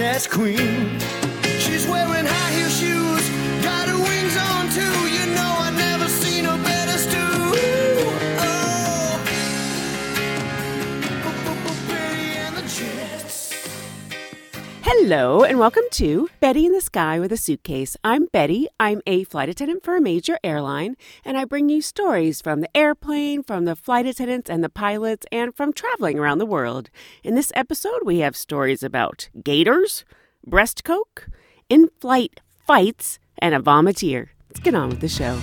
Podcast queen. She's wearing high heel shoes, got her wings on too. Hello, and welcome to Betty in the Sky with a Suitcase. I'm Betty. I'm a flight attendant for a major airline, and I bring you stories from the airplane, from the flight attendants and the pilots, and from traveling around the world. In this episode, we have stories about gators, breast coke, in flight fights, and a vomiteer. Let's get on with the show.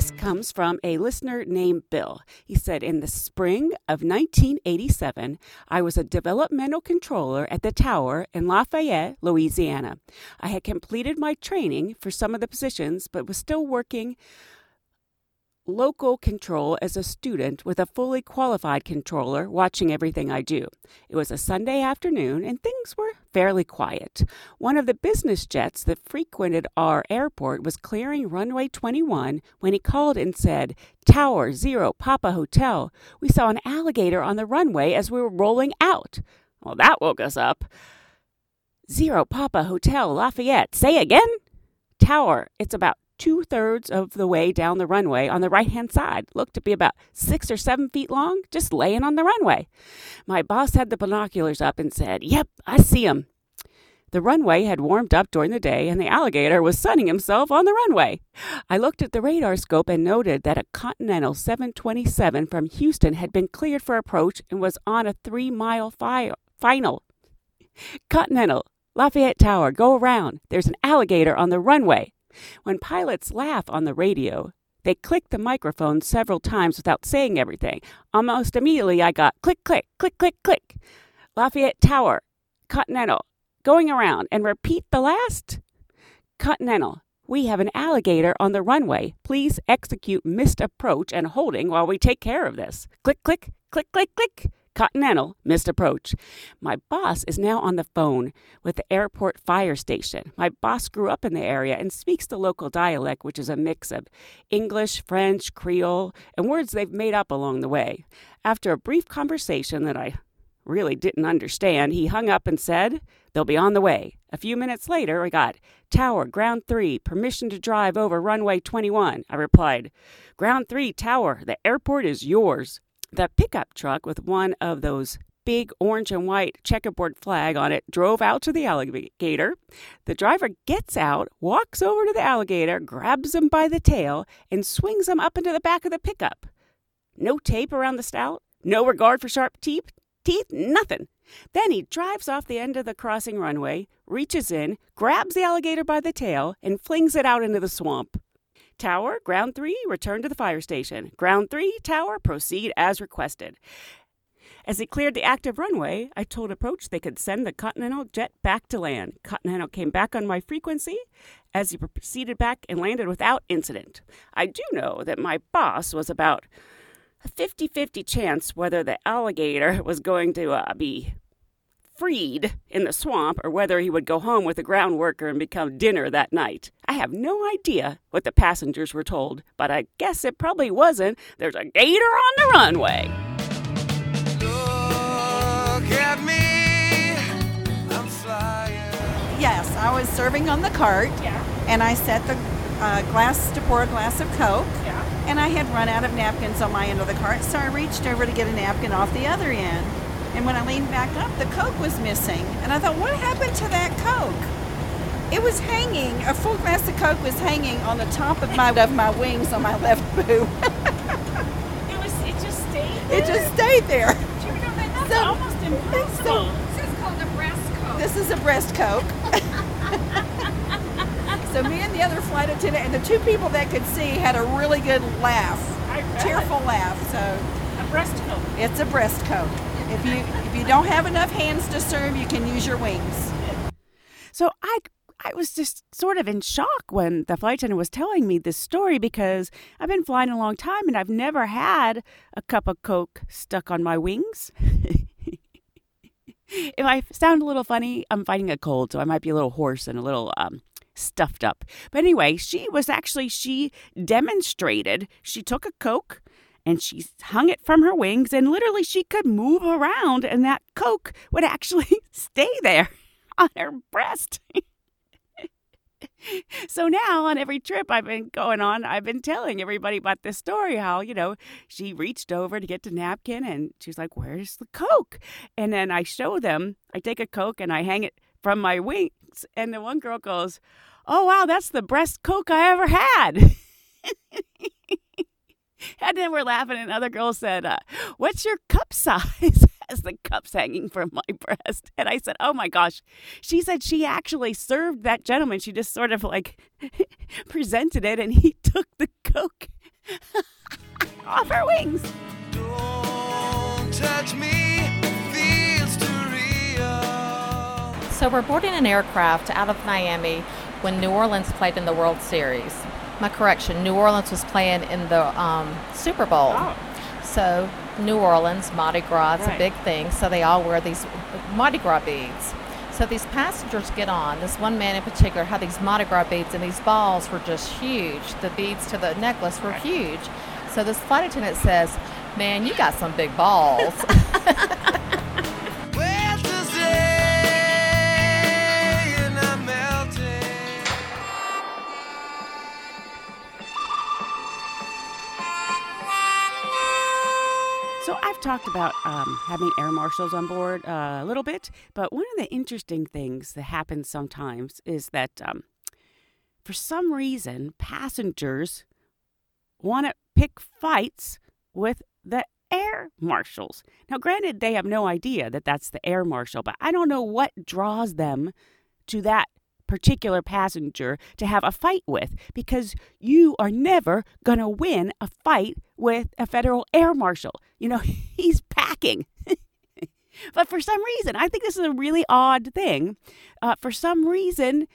This comes from a listener named Bill. He said, In the spring of 1987, I was a developmental controller at the tower in Lafayette, Louisiana. I had completed my training for some of the positions, but was still working local control as a student with a fully qualified controller watching everything I do. It was a Sunday afternoon and things were fairly quiet. One of the business jets that frequented our airport was clearing runway 21 when he called and said, Tower Zero Papa Hotel. We saw an alligator on the runway as we were rolling out. Well, that woke us up. Zero Papa Hotel Lafayette. Say again? Tower. It's about two thirds of the way down the runway on the right hand side. Looked to be about six or seven feet long, just laying on the runway. My boss had the binoculars up and said, Yep, I see him. The runway had warmed up during the day, and the alligator was sunning himself on the runway. I looked at the radar scope and noted that a Continental 727 from Houston had been cleared for approach and was on a three mile fi- final. Continental, Lafayette Tower, go around. There's an alligator on the runway. When pilots laugh on the radio, they click the microphone several times without saying everything. Almost immediately, I got click, click, click, click, click. Lafayette Tower, Continental, going around, and repeat the last. Continental, we have an alligator on the runway. Please execute missed approach and holding while we take care of this. Click, click, click, click, click. Continental missed approach. My boss is now on the phone with the airport fire station. My boss grew up in the area and speaks the local dialect, which is a mix of English, French, Creole, and words they've made up along the way. After a brief conversation that I really didn't understand, he hung up and said, They'll be on the way. A few minutes later, I got Tower, Ground 3, permission to drive over runway 21. I replied, Ground 3, Tower, the airport is yours. The pickup truck with one of those big orange and white checkerboard flag on it drove out to the alligator. The driver gets out, walks over to the alligator, grabs him by the tail, and swings him up into the back of the pickup. No tape around the snout, no regard for sharp teeth, teeth, nothing. Then he drives off the end of the crossing runway, reaches in, grabs the alligator by the tail, and flings it out into the swamp. Tower, Ground 3, return to the fire station. Ground 3, Tower, proceed as requested. As he cleared the active runway, I told Approach they could send the Continental jet back to land. Continental came back on my frequency as he proceeded back and landed without incident. I do know that my boss was about a 50 50 chance whether the alligator was going to uh, be freed in the swamp or whether he would go home with a ground worker and become dinner that night. I have no idea what the passengers were told, but I guess it probably wasn't. There's a gator on the runway. Look at me, I'm flying. Yes, I was serving on the cart, Yeah, and I set the uh, glass to pour a glass of Coke, yeah. and I had run out of napkins on my end of the cart, so I reached over to get a napkin off the other end. And when I leaned back up, the Coke was missing, and I thought, what happened to that Coke? It was hanging. A full glass of Coke was hanging on the top of my of my wings on my left boob. It was. It just stayed. there. it just stayed there. That's So- almost impossible. This is called a breast coke. This is a breast Coke. so So me and the other flight attendant and the two people that could see had a really good laugh, tearful laugh. So A breast coat. it's a breast coat. If you if you don't have enough hands to serve, you can use your wings. So I I was just sort of in shock when the flight attendant was telling me this story because I've been flying a long time and I've never had a cup of Coke stuck on my wings. if I sound a little funny, I'm fighting a cold, so I might be a little hoarse and a little um, stuffed up. But anyway, she was actually, she demonstrated, she took a Coke and she hung it from her wings and literally she could move around and that Coke would actually stay there on her breast. so now on every trip I've been going on, I've been telling everybody about this story how, you know, she reached over to get the napkin and she's like, Where's the Coke? And then I show them, I take a Coke and I hang it from my wings. And the one girl goes, Oh, wow, that's the breast Coke I ever had. and then we're laughing, and other girl said, uh, What's your cup size? As the cup's hanging from my breast. And I said, Oh my gosh. She said she actually served that gentleman. She just sort of like presented it, and he took the Coke off her wings. Don't touch me, feels too real. So we're boarding an aircraft out of Miami when New Orleans played in the World Series. My correction, New Orleans was playing in the um, Super Bowl. So New Orleans, Mardi Gras, it's Right. a big thing. So they all wear these Mardi Gras beads. So these passengers get on. This one man in particular had these Mardi Gras beads, and these balls were just huge. The beads to the necklace were huge. So this flight attendant says, "Man, you got some big balls." talked about um, having air marshals on board uh, a little bit, but one of the interesting things that happens sometimes is that um, for some reason passengers want to pick fights with the air marshals. Now, granted, they have no idea that that's the air marshal, but I don't know what draws them to that particular passenger to have a fight with because you are never going to win a fight with a federal air marshal. You know, he's packing. but for some reason, I think this is a really odd thing. Uh, for some reason,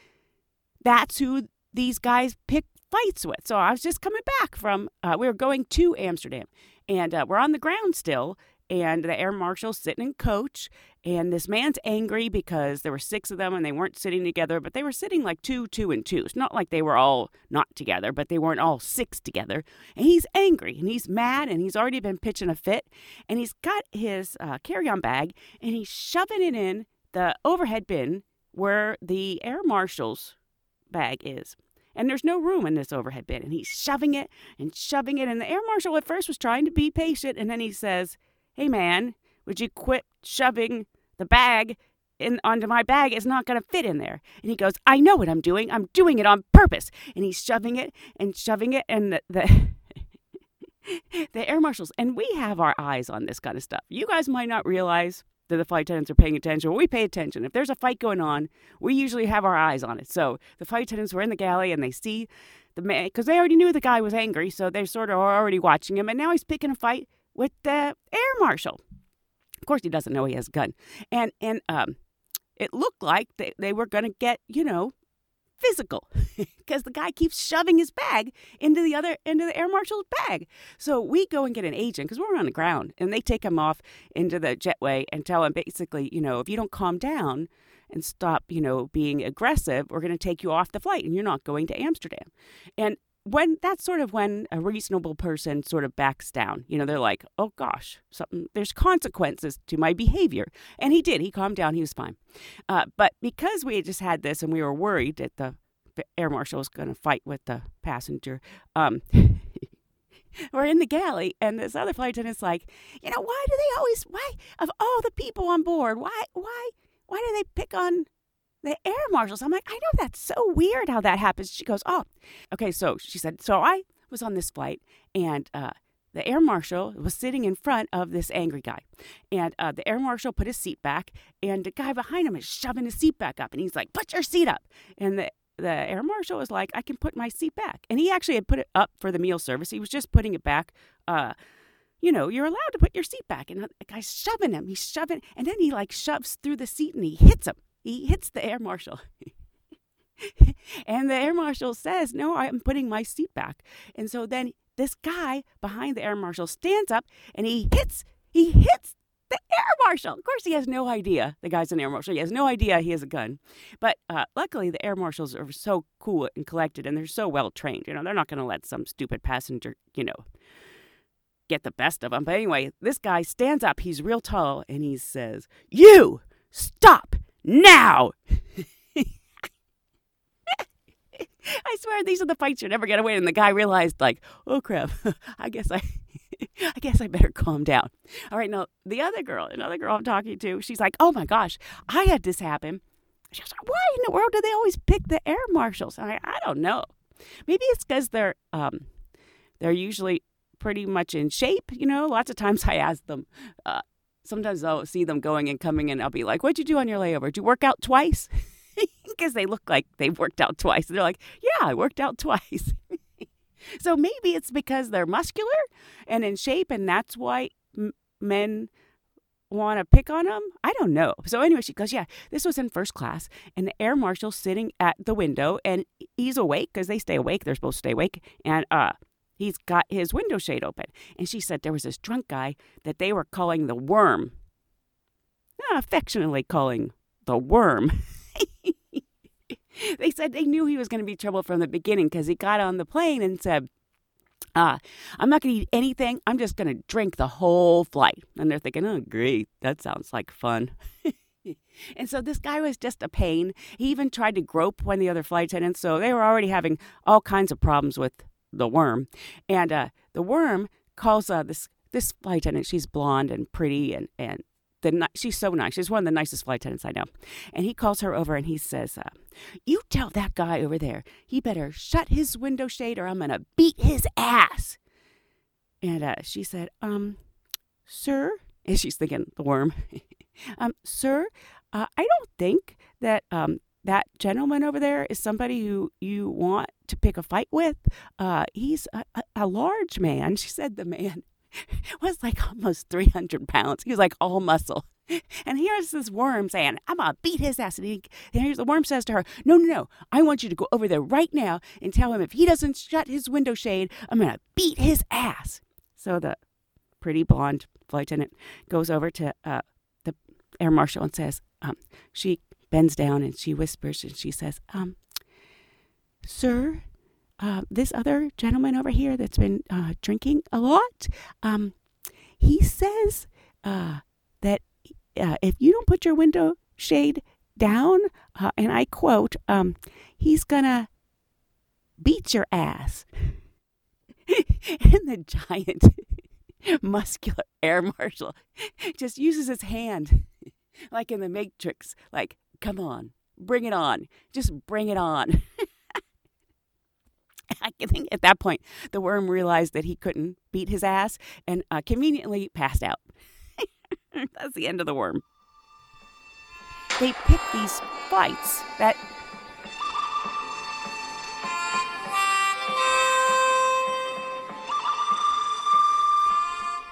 that's who these guys pick fights with. So I was just coming back from, uh, we were going to Amsterdam and uh, we're on the ground still. And the air marshal's sitting in coach, and this man's angry because there were six of them and they weren't sitting together, but they were sitting like two, two, and two. It's not like they were all not together, but they weren't all six together. And he's angry and he's mad and he's already been pitching a fit. And he's got his uh, carry on bag and he's shoving it in the overhead bin where the air marshal's bag is. And there's no room in this overhead bin. And he's shoving it and shoving it. And the air marshal at first was trying to be patient. And then he says, Hey, man, would you quit shoving the bag in onto my bag? is not going to fit in there. And he goes, I know what I'm doing. I'm doing it on purpose. And he's shoving it and shoving it. And the, the the air marshals, and we have our eyes on this kind of stuff. You guys might not realize that the flight attendants are paying attention. We pay attention. If there's a fight going on, we usually have our eyes on it. So the flight attendants were in the galley and they see the man because they already knew the guy was angry, so they sort of already watching him. And now he's picking a fight with the air marshal. Of course, he doesn't know he has a gun, and and um, it looked like they, they were going to get you know physical because the guy keeps shoving his bag into the other into the air marshal's bag. So we go and get an agent because we're on the ground, and they take him off into the jetway and tell him basically, you know, if you don't calm down and stop, you know, being aggressive, we're going to take you off the flight, and you're not going to Amsterdam. And when that's sort of when a reasonable person sort of backs down, you know, they're like, oh gosh, something, there's consequences to my behavior. And he did. He calmed down. He was fine. Uh, but because we had just had this and we were worried that the air marshal was going to fight with the passenger, um, we're in the galley and this other flight attendant's like, you know, why do they always, why, of all the people on board, why, why, why do they pick on the air marshals. I'm like, I know that's so weird how that happens. She goes, Oh, okay. So she said, So I was on this flight and uh, the air marshal was sitting in front of this angry guy. And uh, the air marshal put his seat back, and the guy behind him is shoving his seat back up. And he's like, Put your seat up. And the the air marshal was like, I can put my seat back. And he actually had put it up for the meal service. He was just putting it back. Uh, you know, you're allowed to put your seat back. And the guy's shoving him. He's shoving. And then he like shoves through the seat and he hits him. He hits the air marshal. and the air marshal says, No, I'm putting my seat back. And so then this guy behind the air marshal stands up and he hits, he hits the air marshal. Of course, he has no idea. The guy's an air marshal. He has no idea he has a gun. But uh, luckily, the air marshals are so cool and collected, and they're so well trained. You know, they're not going to let some stupid passenger, you know, get the best of them. But anyway, this guy stands up. He's real tall, and he says, "You stop now." I swear these are the fights you're never gonna win. And the guy realized, like, oh crap, I guess I I guess I better calm down. All right, now the other girl, another girl I'm talking to, she's like, oh my gosh, I had this happen. She was like, why in the world do they always pick the air marshals? I, I don't know. Maybe it's because they're um they're usually pretty much in shape. You know, lots of times I ask them. Uh, sometimes I'll see them going and coming, and I'll be like, "What'd you do on your layover? Did you work out twice?" because they look like they've worked out twice. And they're like, yeah, I worked out twice. so maybe it's because they're muscular and in shape, and that's why m- men want to pick on them. I don't know. So anyway, she goes, yeah, this was in first class, and the air marshal's sitting at the window, and he's awake because they stay awake. They're supposed to stay awake, and uh. He's got his window shade open. And she said there was this drunk guy that they were calling the worm. affectionately calling the worm. they said they knew he was going to be trouble from the beginning because he got on the plane and said, uh, I'm not going to eat anything. I'm just going to drink the whole flight. And they're thinking, oh, great. That sounds like fun. and so this guy was just a pain. He even tried to grope one of the other flight attendants. So they were already having all kinds of problems with the worm. And uh, the worm calls uh, this this flight attendant. She's blonde and pretty and, and the she's so nice. She's one of the nicest flight attendants I know. And he calls her over and he says, uh, "You tell that guy over there he better shut his window shade or I'm gonna beat his ass." And uh, she said, "Um, sir," and she's thinking the worm. um, sir, uh, I don't think that um that gentleman over there is somebody who you want to pick a fight with. Uh, he's a, a, a large man. She said the man was like almost 300 pounds. He was like all muscle. And here's this worm saying, I'm going to beat his ass. And, he, and here's the worm says to her, No, no, no. I want you to go over there right now and tell him if he doesn't shut his window shade, I'm going to beat his ass. So the pretty blonde flight attendant goes over to uh, the air marshal and says, um, She bends down and she whispers and she says, um, Sir, uh, this other gentleman over here that's been uh, drinking a lot, um, he says uh, that uh, if you don't put your window shade down, uh, and I quote, um, he's gonna beat your ass. and the giant, muscular air marshal just uses his hand, like in the Matrix, like, come on, bring it on, just bring it on. I think at that point, the worm realized that he couldn't beat his ass and uh, conveniently passed out. That's the end of the worm. They pick these fights that.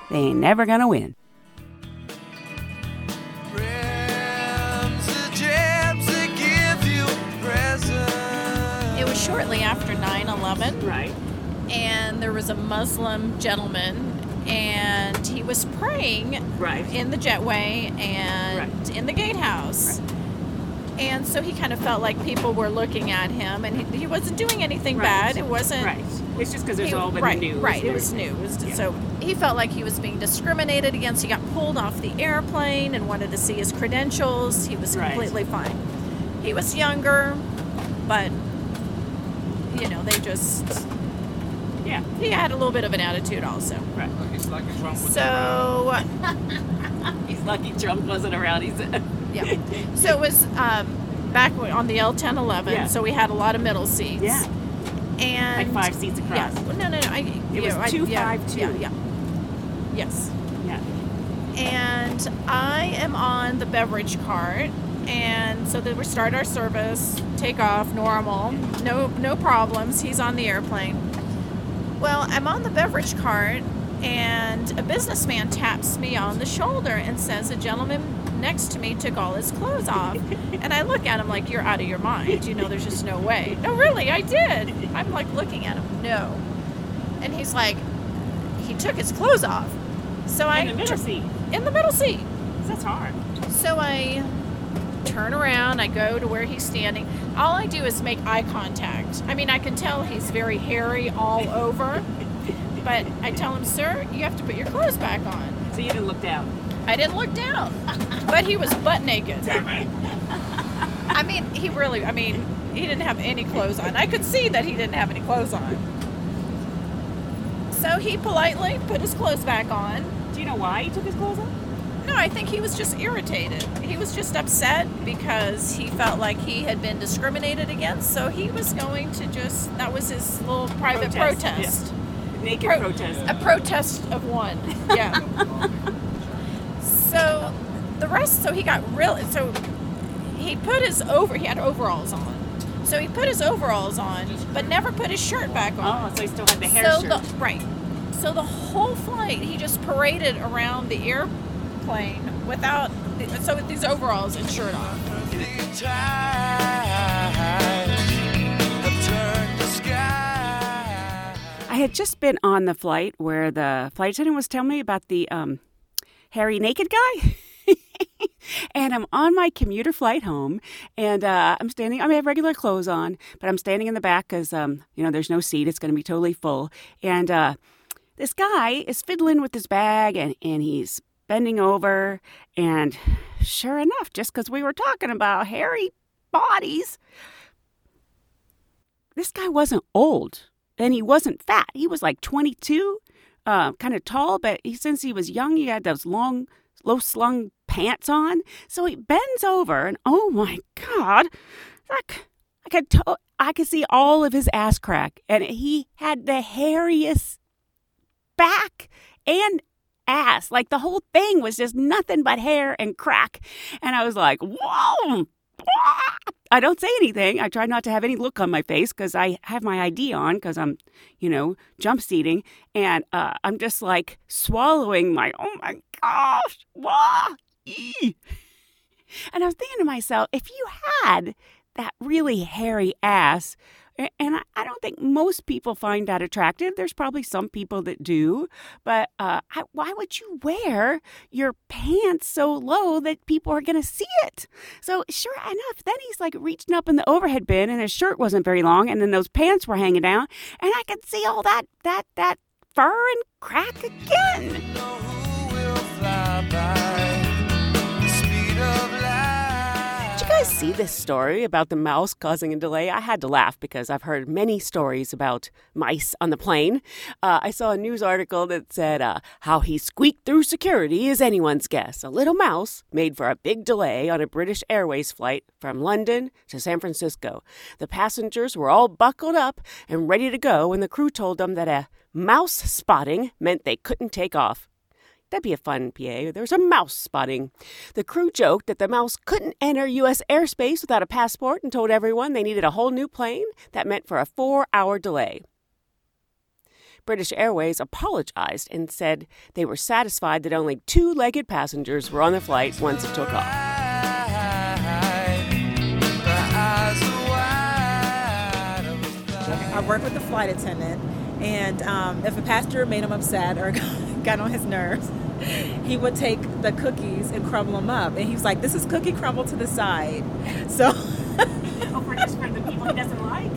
They ain't never gonna win. Shortly after 9 11. Right. And there was a Muslim gentleman, and he was praying right. in the jetway and right. in the gatehouse. Right. And so he kind of felt like people were looking at him, and he, he wasn't doing anything bad. It wasn't. Right. It's just because there's he, all been right, news. Right. It was new. It was, yeah. So he felt like he was being discriminated against. He got pulled off the airplane and wanted to see his credentials. He was completely fine. He was younger, but you know, they just yeah. He had a little bit of an attitude also. Right. He's lucky Trump was so he's lucky Trump wasn't around. He's yeah. So it was um, back on the L ten eleven. Yeah. So we had a lot of middle seats. Yeah. And like five seats across. Yeah. No, no, no. I, it was know, two I, yeah, five two. Yeah. Yeah. Yes. Yeah. And I am on the beverage cart, and so then we start our service take off normal, no no problems. He's on the airplane. Well, I'm on the beverage cart, and a businessman taps me on the shoulder and says, "A gentleman next to me took all his clothes off." and I look at him like, "You're out of your mind. You know, there's just no way." No, really, I did. I'm like looking at him. No. And he's like, he took his clothes off. So I In the middle seat. in the middle seat. That's hard. So I turn around, I go to where he's standing. All I do is make eye contact. I mean, I can tell he's very hairy all over, but I tell him, sir, you have to put your clothes back on. So you didn't look down. I didn't look down, but he was butt naked. I mean, he really, I mean, he didn't have any clothes on. I could see that he didn't have any clothes on. So he politely put his clothes back on. Do you know why he took his clothes off? No, I think he was just irritated. He was just upset because he felt like he had been discriminated against. So he was going to just, that was his little private Protest, protest. Naked Pro- protest. A protest of one. Yeah. so the rest, so he got real, so he put his over, he had overalls on. So he put his overalls on, but never put his shirt back on. Oh, so he still had the hair so shirt. the right. So the whole flight, he just paraded around the airplane without, so with these overalls and shirt on. I had just been on the flight where the flight attendant was telling me about the um, hairy naked guy. and I'm on my commuter flight home, and uh, I'm standing. I may have regular clothes on, but I'm standing in the back because um, you know there's no seat. It's going to be totally full. And uh, this guy is fiddling with his bag, and and he's bending over, and sure enough, just because we were talking about hairy bodies, this guy wasn't old and he wasn't fat. He was like 22, uh, kind of tall, but he, since he was young, he had those long, low slung pants on. So he bends over, and oh my God, like I could, to- I could see all of his ass crack, and he had the hairiest back and ass. Like the whole thing was just nothing but hair and crack. And I was like, whoa. I don't say anything. I try not to have any look on my face because I have my ID on because I'm, you know, jump seating. And uh, I'm just like swallowing my, oh my gosh, wah, ee. And I was thinking to myself, if you had that really hairy ass, and I, don't think most people find that attractive. There's probably some people that do, but uh, I, why would you wear your pants so low that people are going to see it? So sure enough, then he's like reaching up in the overhead bin, and his shirt wasn't very long, and then those pants were hanging down, and I could see all that that that fur and crack again. know guys see this story about the mouse causing a delay? I had to laugh because I've heard many stories about mice on the plane. Uh, I saw a news article that said uh, how he squeaked through security is anyone's guess. A little mouse made for a big delay on a British Airways flight from London to San Francisco. The passengers were all buckled up and ready to go when the crew told them that a mouse spotting meant they couldn't take off. That'd be a fun PA. There's a mouse spotting. The crew joked that the mouse couldn't enter U.S. airspace without a passport and told everyone they needed a whole new plane. That meant for a four hour delay. British Airways apologized and said they were satisfied that only two legged passengers were on the flight once it took off. I work with the flight attendant, and um, if a pastor made him upset or got on his nerves, he would take the cookies and crumble them up. And he was like, "This is cookie crumble to the side." So Oh, for just for the people he doesn't like?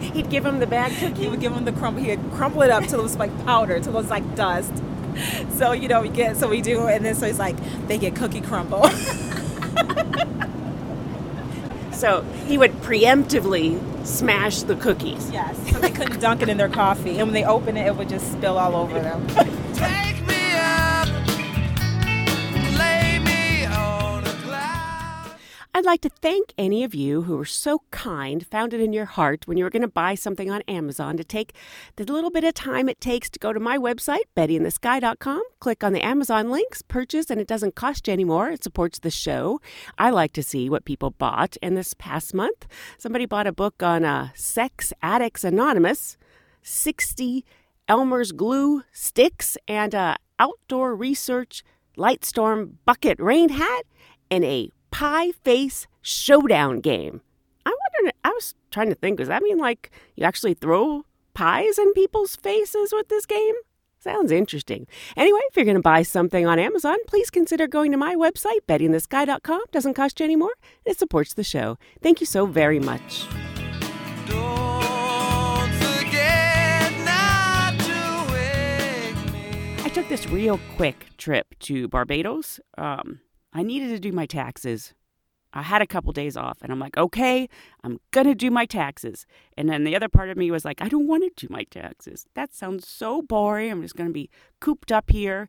He'd give him the bag cookie. he would give him the crumble. He would crumble it up till it was like powder, till it was like dust. So you know we get so we do, and then so he's like, they get cookie crumble. So he would preemptively smash the cookies. yes. So they couldn't dunk it in their coffee, and when they open it, it would just spill all over them. like to thank any of you who were so kind, found it in your heart when you were going to buy something on Amazon to take the little bit of time it takes to go to my website, bettyinthesky.com, click on the Amazon links, purchase, and it doesn't cost you anymore. It supports the show. I like to see what people bought. And this past month, somebody bought a book on uh, Sex Addicts Anonymous, 60 Elmer's glue sticks, and a outdoor research Lightstorm bucket rain hat, and a pie face showdown game. I wonder, I was trying to think, does that mean like you actually throw pies in people's faces with this game? Sounds interesting. Anyway, if you're going to buy something on Amazon, please consider going to my website, bettyinthesky.com. Doesn't cost you any more. It supports the show. Thank you so very much. Don't forget not to wake me. I took this real quick trip to Barbados. Um, I needed to do my taxes. I had a couple days off, and I'm like, okay, I'm gonna do my taxes. And then the other part of me was like, I don't want to do my taxes. That sounds so boring. I'm just gonna be cooped up here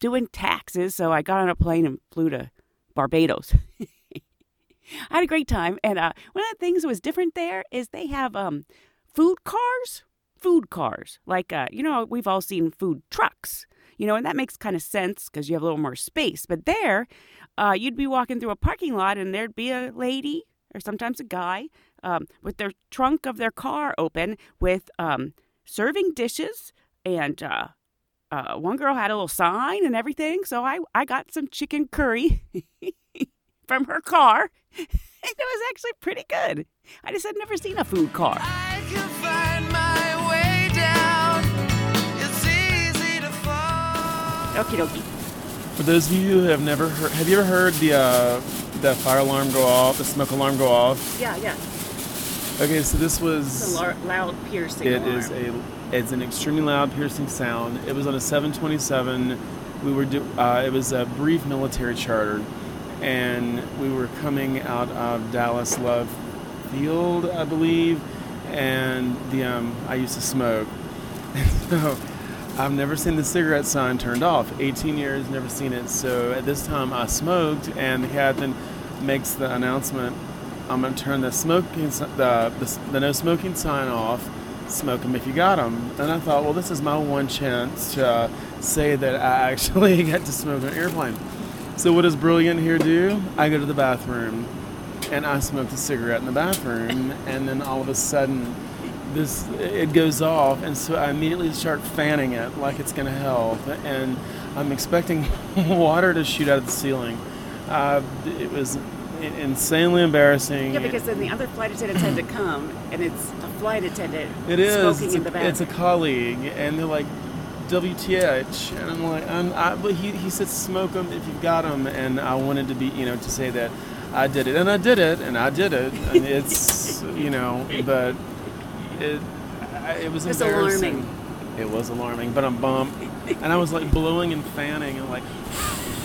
doing taxes. So I got on a plane and flew to Barbados. I had a great time, and uh, one of the things that was different there is they have um, food cars. Food cars, like uh, you know, we've all seen food trucks, you know, and that makes kind of sense because you have a little more space. But there, uh, you'd be walking through a parking lot, and there'd be a lady or sometimes a guy um, with their trunk of their car open with um, serving dishes and. Uh, uh, one girl had a little sign and everything, so I, I got some chicken curry from her car. And it was actually pretty good. I just had never seen a food car. Okie dokie. For those of you who have never heard, have you ever heard the uh, the fire alarm go off, the smoke alarm go off? Yeah, yeah. Okay, so this It's a was lar- loud piercing it alarm. is a it's an extremely loud, piercing sound. It was on a 727. We were do, uh, it was a brief military charter, and we were coming out of Dallas Love Field, I believe, and the um, I used to smoke, so I've never seen the cigarette sign turned off. 18 years, never seen it. So at this time, I smoked, and the captain makes the announcement. I'm going to turn the smoking, the, the the no smoking sign off. Smoke 'em if you got 'em. And I thought, well, this is my one chance to uh, say that I actually get to smoke an airplane. So what does brilliant here do? I go to the bathroom, and I smoked a cigarette in the bathroom, and then all of a sudden, this it goes off, and so I immediately start fanning it like it's going to help, and I'm expecting water to shoot out of the ceiling. Uh, it was insanely embarrassing. Yeah, because then the other flight attendants had to come, and it's a flight attendant It is. smoking It's in the a, it's a colleague, and they're like, WTH, and I'm like, I'm, I, but he, he said smoke them if you've got them, and I wanted to be, you know, to say that I did it, and I did it, and I did it, and it's, you know, but it, it was It's embarrassing. alarming. It was alarming, but I'm bummed, and I was like blowing and fanning, and like,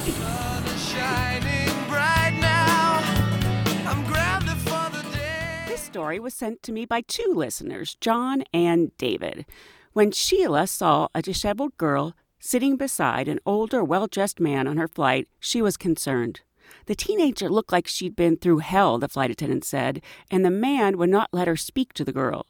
Sun is shining bright now. I'm grounded for the day. This story was sent to me by two listeners, John and David. When Sheila saw a disheveled girl sitting beside an older, well dressed man on her flight, she was concerned. The teenager looked like she'd been through hell, the flight attendant said, and the man would not let her speak to the girl.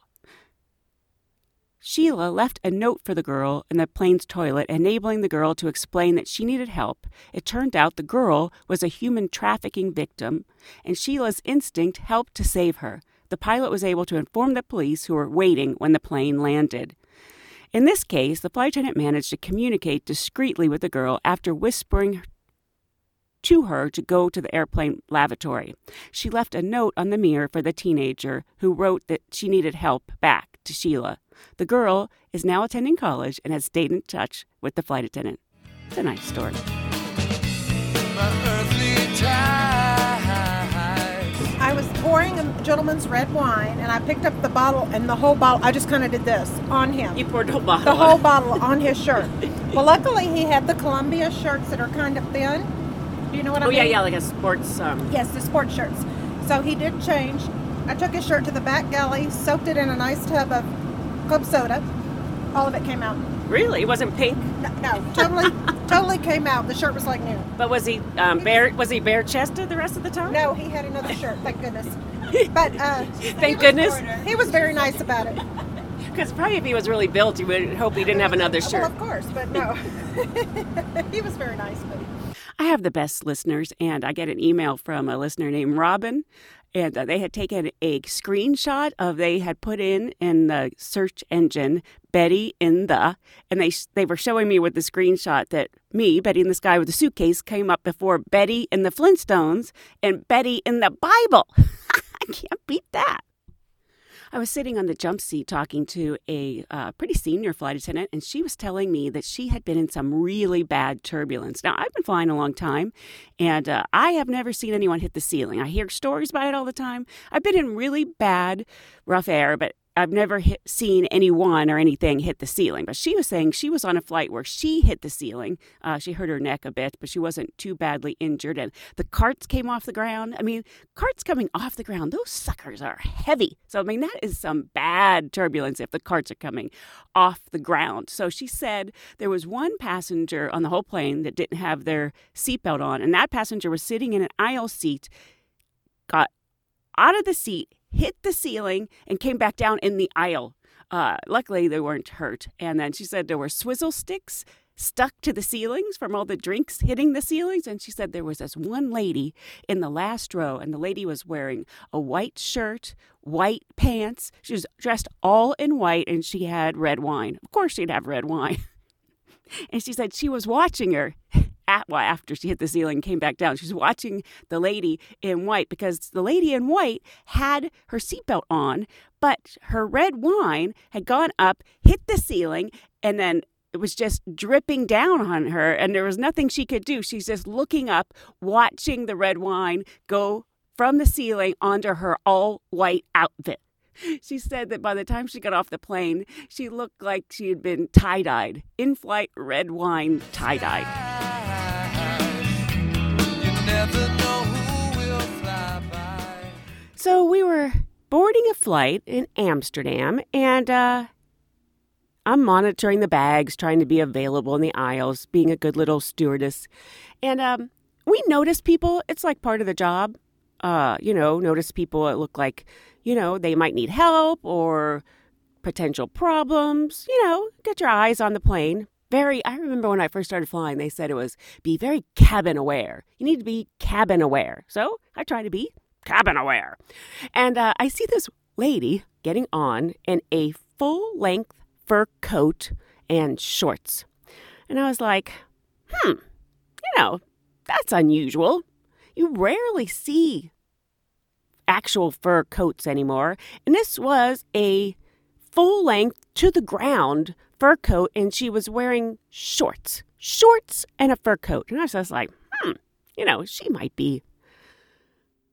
Sheila left a note for the girl in the plane's toilet, enabling the girl to explain that she needed help. It turned out the girl was a human trafficking victim, and Sheila's instinct helped to save her. The pilot was able to inform the police who were waiting when the plane landed. In this case, the flight attendant managed to communicate discreetly with the girl after whispering to her to go to the airplane lavatory. She left a note on the mirror for the teenager who wrote that she needed help back to Sheila. The girl is now attending college and has stayed in touch with the flight attendant. It's a nice story. My earthly ties. I was pouring a gentleman's red wine, and I picked up the bottle, and the whole bottle. I just kind of did this on him. You poured the whole bottle. the whole bottle on his shirt. Well, luckily he had the Columbia shirts that are kind of thin. Do you know what I Oh mean? yeah, yeah, like a sports. Um, Yes, the sports shirts. So he did change. I took his shirt to the back galley, soaked it in a nice tub of club soda. All of it came out. Really? It wasn't pink? No, no totally, totally came out. The shirt was like new. But was he um, bare? Was he bare chested the rest of the time? No, he had another shirt. Thank goodness. But uh, Thank goodness. he was very nice about it. Because probably if he was really built, you would hope he didn't have another Well, shirt. of course, but no. he was very nice, but I have the best listeners, and I get an email from a listener named Robin, and uh, they had taken a screenshot of they had put in in the search engine Betty in the, and they they were showing me with the screenshot that me Betty in the sky with the suitcase came up before Betty in the Flintstones and Betty in the Bible. I can't beat that. I was sitting on the jump seat talking to a uh, pretty senior flight attendant, and she was telling me that she had been in some really bad turbulence. Now, I've been flying a long time, and uh, I have never seen anyone hit the ceiling. I hear stories about it all the time. I've been in really bad rough air, but I've never hit, seen anyone or anything hit the ceiling. But she was saying she was on a flight where she hit the ceiling. Uh, she hurt her neck a bit, but she wasn't too badly injured. And the carts came off the ground. I mean, carts coming off the ground, those suckers are heavy. So, I mean, that is some bad turbulence if the carts are coming off the ground. So she said there was one passenger on the whole plane that didn't have their seatbelt on, and that passenger was sitting in an aisle seat, got out of the seat, hit the ceiling, and came back down in the aisle. Uh, luckily, they weren't hurt. And then she said there were swizzle sticks stuck to the ceilings from all the drinks hitting the ceilings. And she said there was this one lady in the last row, and the lady was wearing a white shirt, white pants. She was dressed all in white, and she had red wine. Of course, she'd have red wine. and she said she was watching her at well, after she hit the ceiling came back down. She was watching the lady in white because the lady in white had her seatbelt on but her red wine had gone up hit the ceiling and then it was just dripping down on her and there was nothing she could do. She's just looking up watching the red wine go from the ceiling onto her all white outfit. She said that by the time she got off the plane, she looked like she had been tie dyed, in flight red wine tie dyed. So we were boarding a flight in Amsterdam, and uh, I'm monitoring the bags, trying to be available in the aisles, being a good little stewardess. And um, we notice people, it's like part of the job. Uh, you know, notice people that look like, you know, they might need help or potential problems. You know, get your eyes on the plane. Very, I remember when I first started flying, they said it was be very cabin aware. You need to be cabin aware. So I try to be cabin aware. And uh, I see this lady getting on in a full length fur coat and shorts. And I was like, hmm, you know, that's unusual. You rarely see actual fur coats anymore. And this was a full length to the ground fur coat, and she was wearing shorts, shorts and a fur coat. And I was just like, hmm, you know, she might be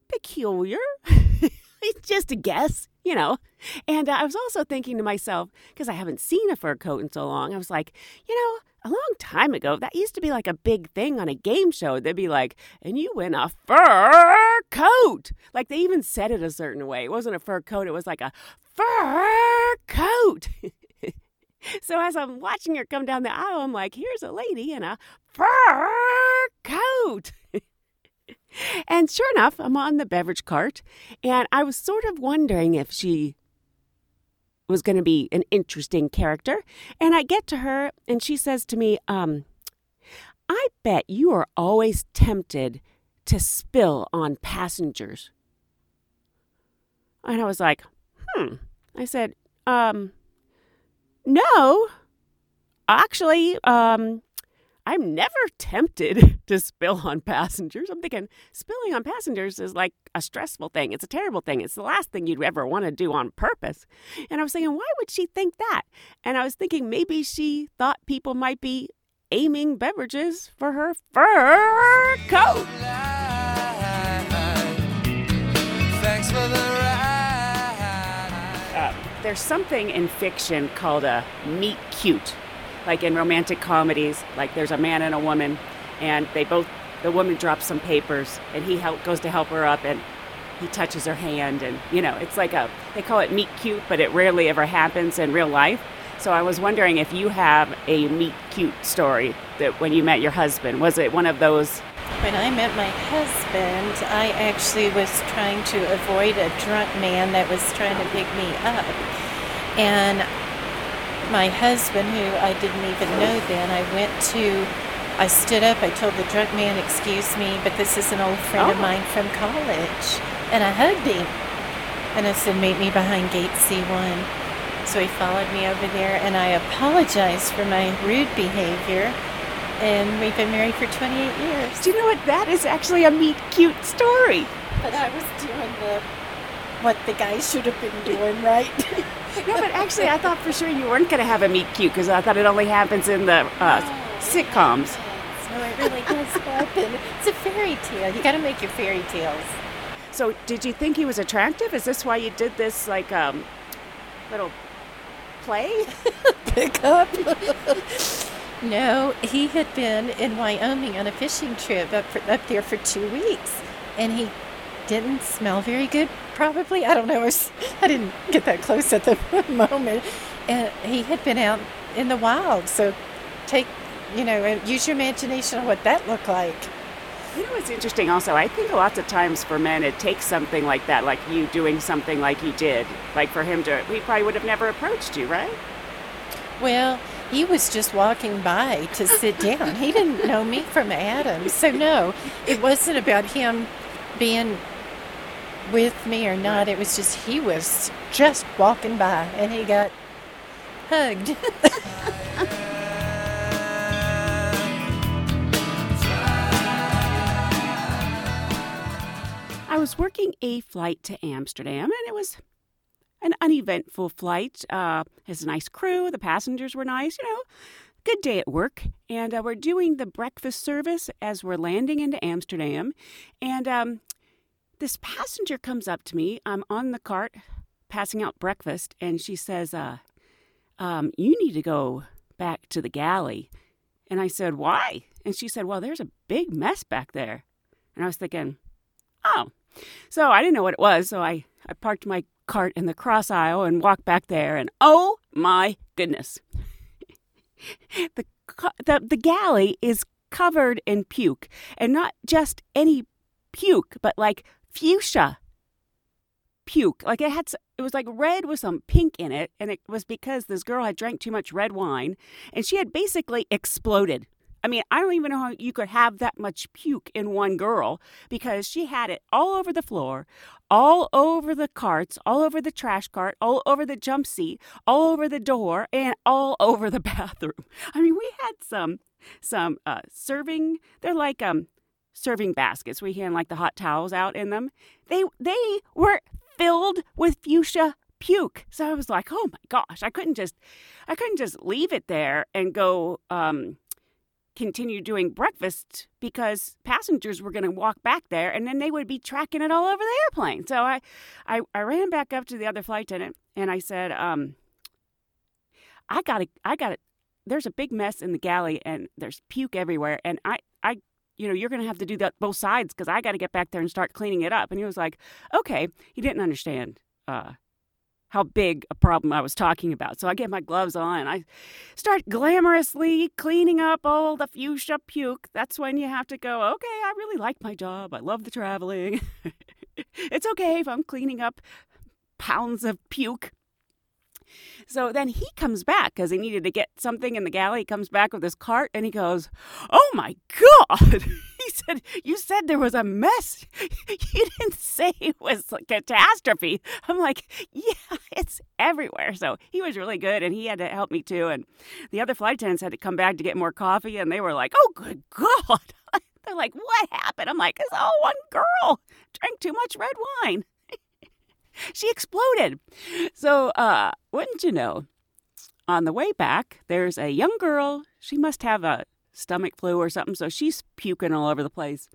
peculiar. it's just a guess, you know. And uh, I was also thinking to myself, because I haven't seen a fur coat in so long, I was like, you know, a long time ago, that used to be like a big thing on a game show. They'd be like, and you win a fur coat. Like they even said it a certain way. It wasn't a fur coat, it was like a fur coat. so as I'm watching her come down the aisle, I'm like, here's a lady in a fur coat. and sure enough, I'm on the beverage cart, and I was sort of wondering if she was going to be an interesting character. And I get to her, and she says to me, um, I bet you are always tempted to spill on passengers. And I was like, hmm. I said, um, no. Actually, um, I'm never tempted to spill on passengers. I'm thinking spilling on passengers is like a stressful thing. It's a terrible thing. It's the last thing you'd ever want to do on purpose. And I was thinking, why would she think that? And I was thinking maybe she thought people might be aiming beverages for her fur coat. There's something in fiction called a meet cute like in romantic comedies, like there's a man and a woman, and they both, the woman drops some papers, and he help, goes to help her up, and he touches her hand, and you know, it's like a, they call it meet cute, but it rarely ever happens in real life. So I was wondering if you have a meet cute story that when you met your husband, was it one of those? When I met my husband, I actually was trying to avoid a drunk man that was trying to pick me up. And my husband, who I didn't even know then, I went to, I stood up, I told the drunk man, Excuse me, but this is an old friend of Oh. mine from college. And I hugged him. And I said, Meet me behind gate C1. So he followed me over there, and I apologized for my rude behavior. And we've been married for 28 years. Do you know what? That is actually a meet cute story. But I was doing the what the guy should have been doing, right? No, but actually, I thought for sure you weren't going to have a meet cute because I thought it only happens in the uh, sitcoms. No, it really does happen. It's a fairy tale. You got to make your fairy tales. So, did you think he was attractive? Is this why you did this like um, little play? Pick up. No, he had been in Wyoming on a fishing trip up, for, up there for two weeks, and he didn't smell very good. Probably, I don't know. I, didn't get that close at the moment, and he had been out in the wild. So, take you know, use your imagination on what that looked like. You know what's interesting also? I think a lots of times for men it takes something like that, like you doing something like you did, like for him to, he probably would have never approached you, right? Well, he was just walking by to sit down. He didn't know me from Adam. So, no, it wasn't about him being with me or not. It was just he was just walking by and he got hugged. I was working a flight to Amsterdam, and it was an uneventful flight. Uh, has a nice crew. The passengers were nice. You know, good day at work. And uh, we're doing the breakfast service as we're landing into Amsterdam. And um, this passenger comes up to me. I'm on the cart passing out breakfast, and she says, uh, um, "You need to go back to the galley." And I said, "Why?" And she said, "Well, there's a big mess back there." And I was thinking, "Oh." So I didn't know what it was, so I, I parked my cart in the cross aisle and walked back there, and oh my goodness. the, the, the galley is covered in puke, and not just any puke, but like fuchsia puke. Like it had, it was like red with some pink in it, and it was because this girl had drank too much red wine, and she had basically exploded. I mean, I don't even know how you could have that much puke in one girl because she had it all over the floor, all over the carts, all over the trash cart, all over the jump seat, all over the door, and all over the bathroom. I mean, we had some some uh, serving. They're like um serving baskets. We hand like the hot towels out in them. They they were filled with fuchsia puke. So I was like, oh my gosh, I couldn't just I couldn't just leave it there and go um continue doing breakfast because passengers were going to walk back there and then they would be tracking it all over the airplane. So I, I, I ran back up to the other flight attendant and I said, um, I got to, I got to, there's a big mess in the galley and there's puke everywhere. And I, I, you know, you're going to have to do that both sides because I got to get back there and start cleaning it up. And he was like, okay. He didn't understand, uh, how big a problem I was talking about. So I get my gloves on I start glamorously cleaning up all the fuchsia puke. That's when you have to go, okay, I really like my job. I love the traveling. it's okay if I'm cleaning up pounds of puke. So then he comes back because he needed to get something in the galley. He comes back with his cart and he goes, Oh my God. He said, You said there was a mess. You didn't say it was a catastrophe. I'm like, Yeah, it's everywhere. So he was really good and he had to help me too. And the other flight attendants had to come back to get more coffee and they were like, Oh, good God. They're like, What happened? I'm like, It's all one girl drank too much red wine. she exploded. So, uh, wouldn't you know, on the way back, there's a young girl. She must have a stomach flu or something, so she's puking all over the place.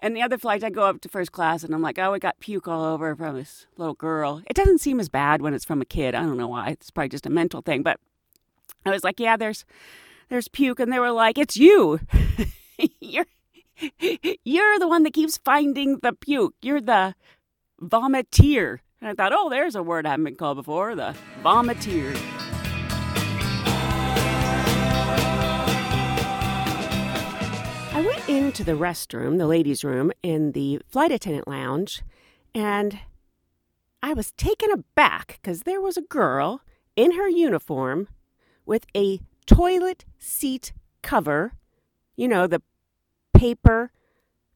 And the other flight, I go up to first class and I'm like, oh, we got puke all over from this little girl. It doesn't seem as bad when it's from a kid. I don't know why. It's probably just a mental thing. But I was like, yeah, there's there's puke, and they were like, it's you. you're you're the one that keeps finding the puke. You're the vomiteer. And I thought, oh, there's a word I haven't been called before the vomiteer. I went into the restroom, the ladies' room, in the flight attendant lounge, and I was taken aback because there was a girl in her uniform with a toilet seat cover, you know, the paper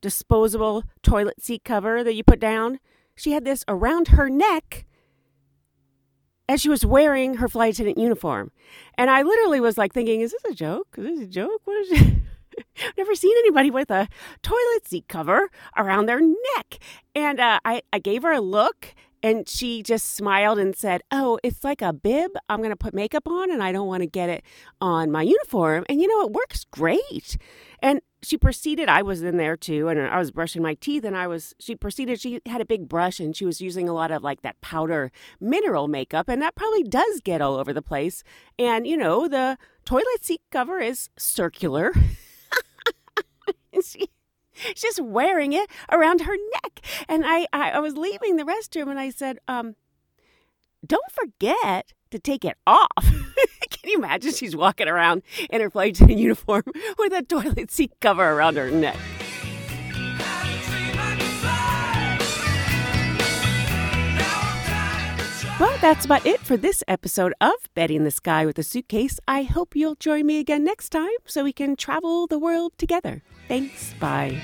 disposable toilet seat cover that you put down she had this around her neck as she was wearing her flight attendant uniform. And I literally was like thinking, is this a joke? Is this a joke? What is it? I've never seen anybody with a toilet seat cover around their neck. And uh, I, I gave her a look and she just smiled and said, Oh, it's like a bib. I'm going to put makeup on and I don't want to get it on my uniform. And you know, it works great. And she proceeded, I was in there too, and I was brushing my teeth, and I was, she proceeded, she had a big brush and she was using a lot of like that powder mineral makeup, and that probably does get all over the place. And, you know, the toilet seat cover is circular. she, she's wearing it around her neck. And I, I, I was leaving the restroom and I said, um, don't forget to take it off. Can you imagine she's walking around in her flight uniform with a toilet seat cover around her neck? Well, that's about it for this episode of Betty in the Sky with a Suitcase. I hope you'll join me again next time so we can travel the world together. Thanks. Bye.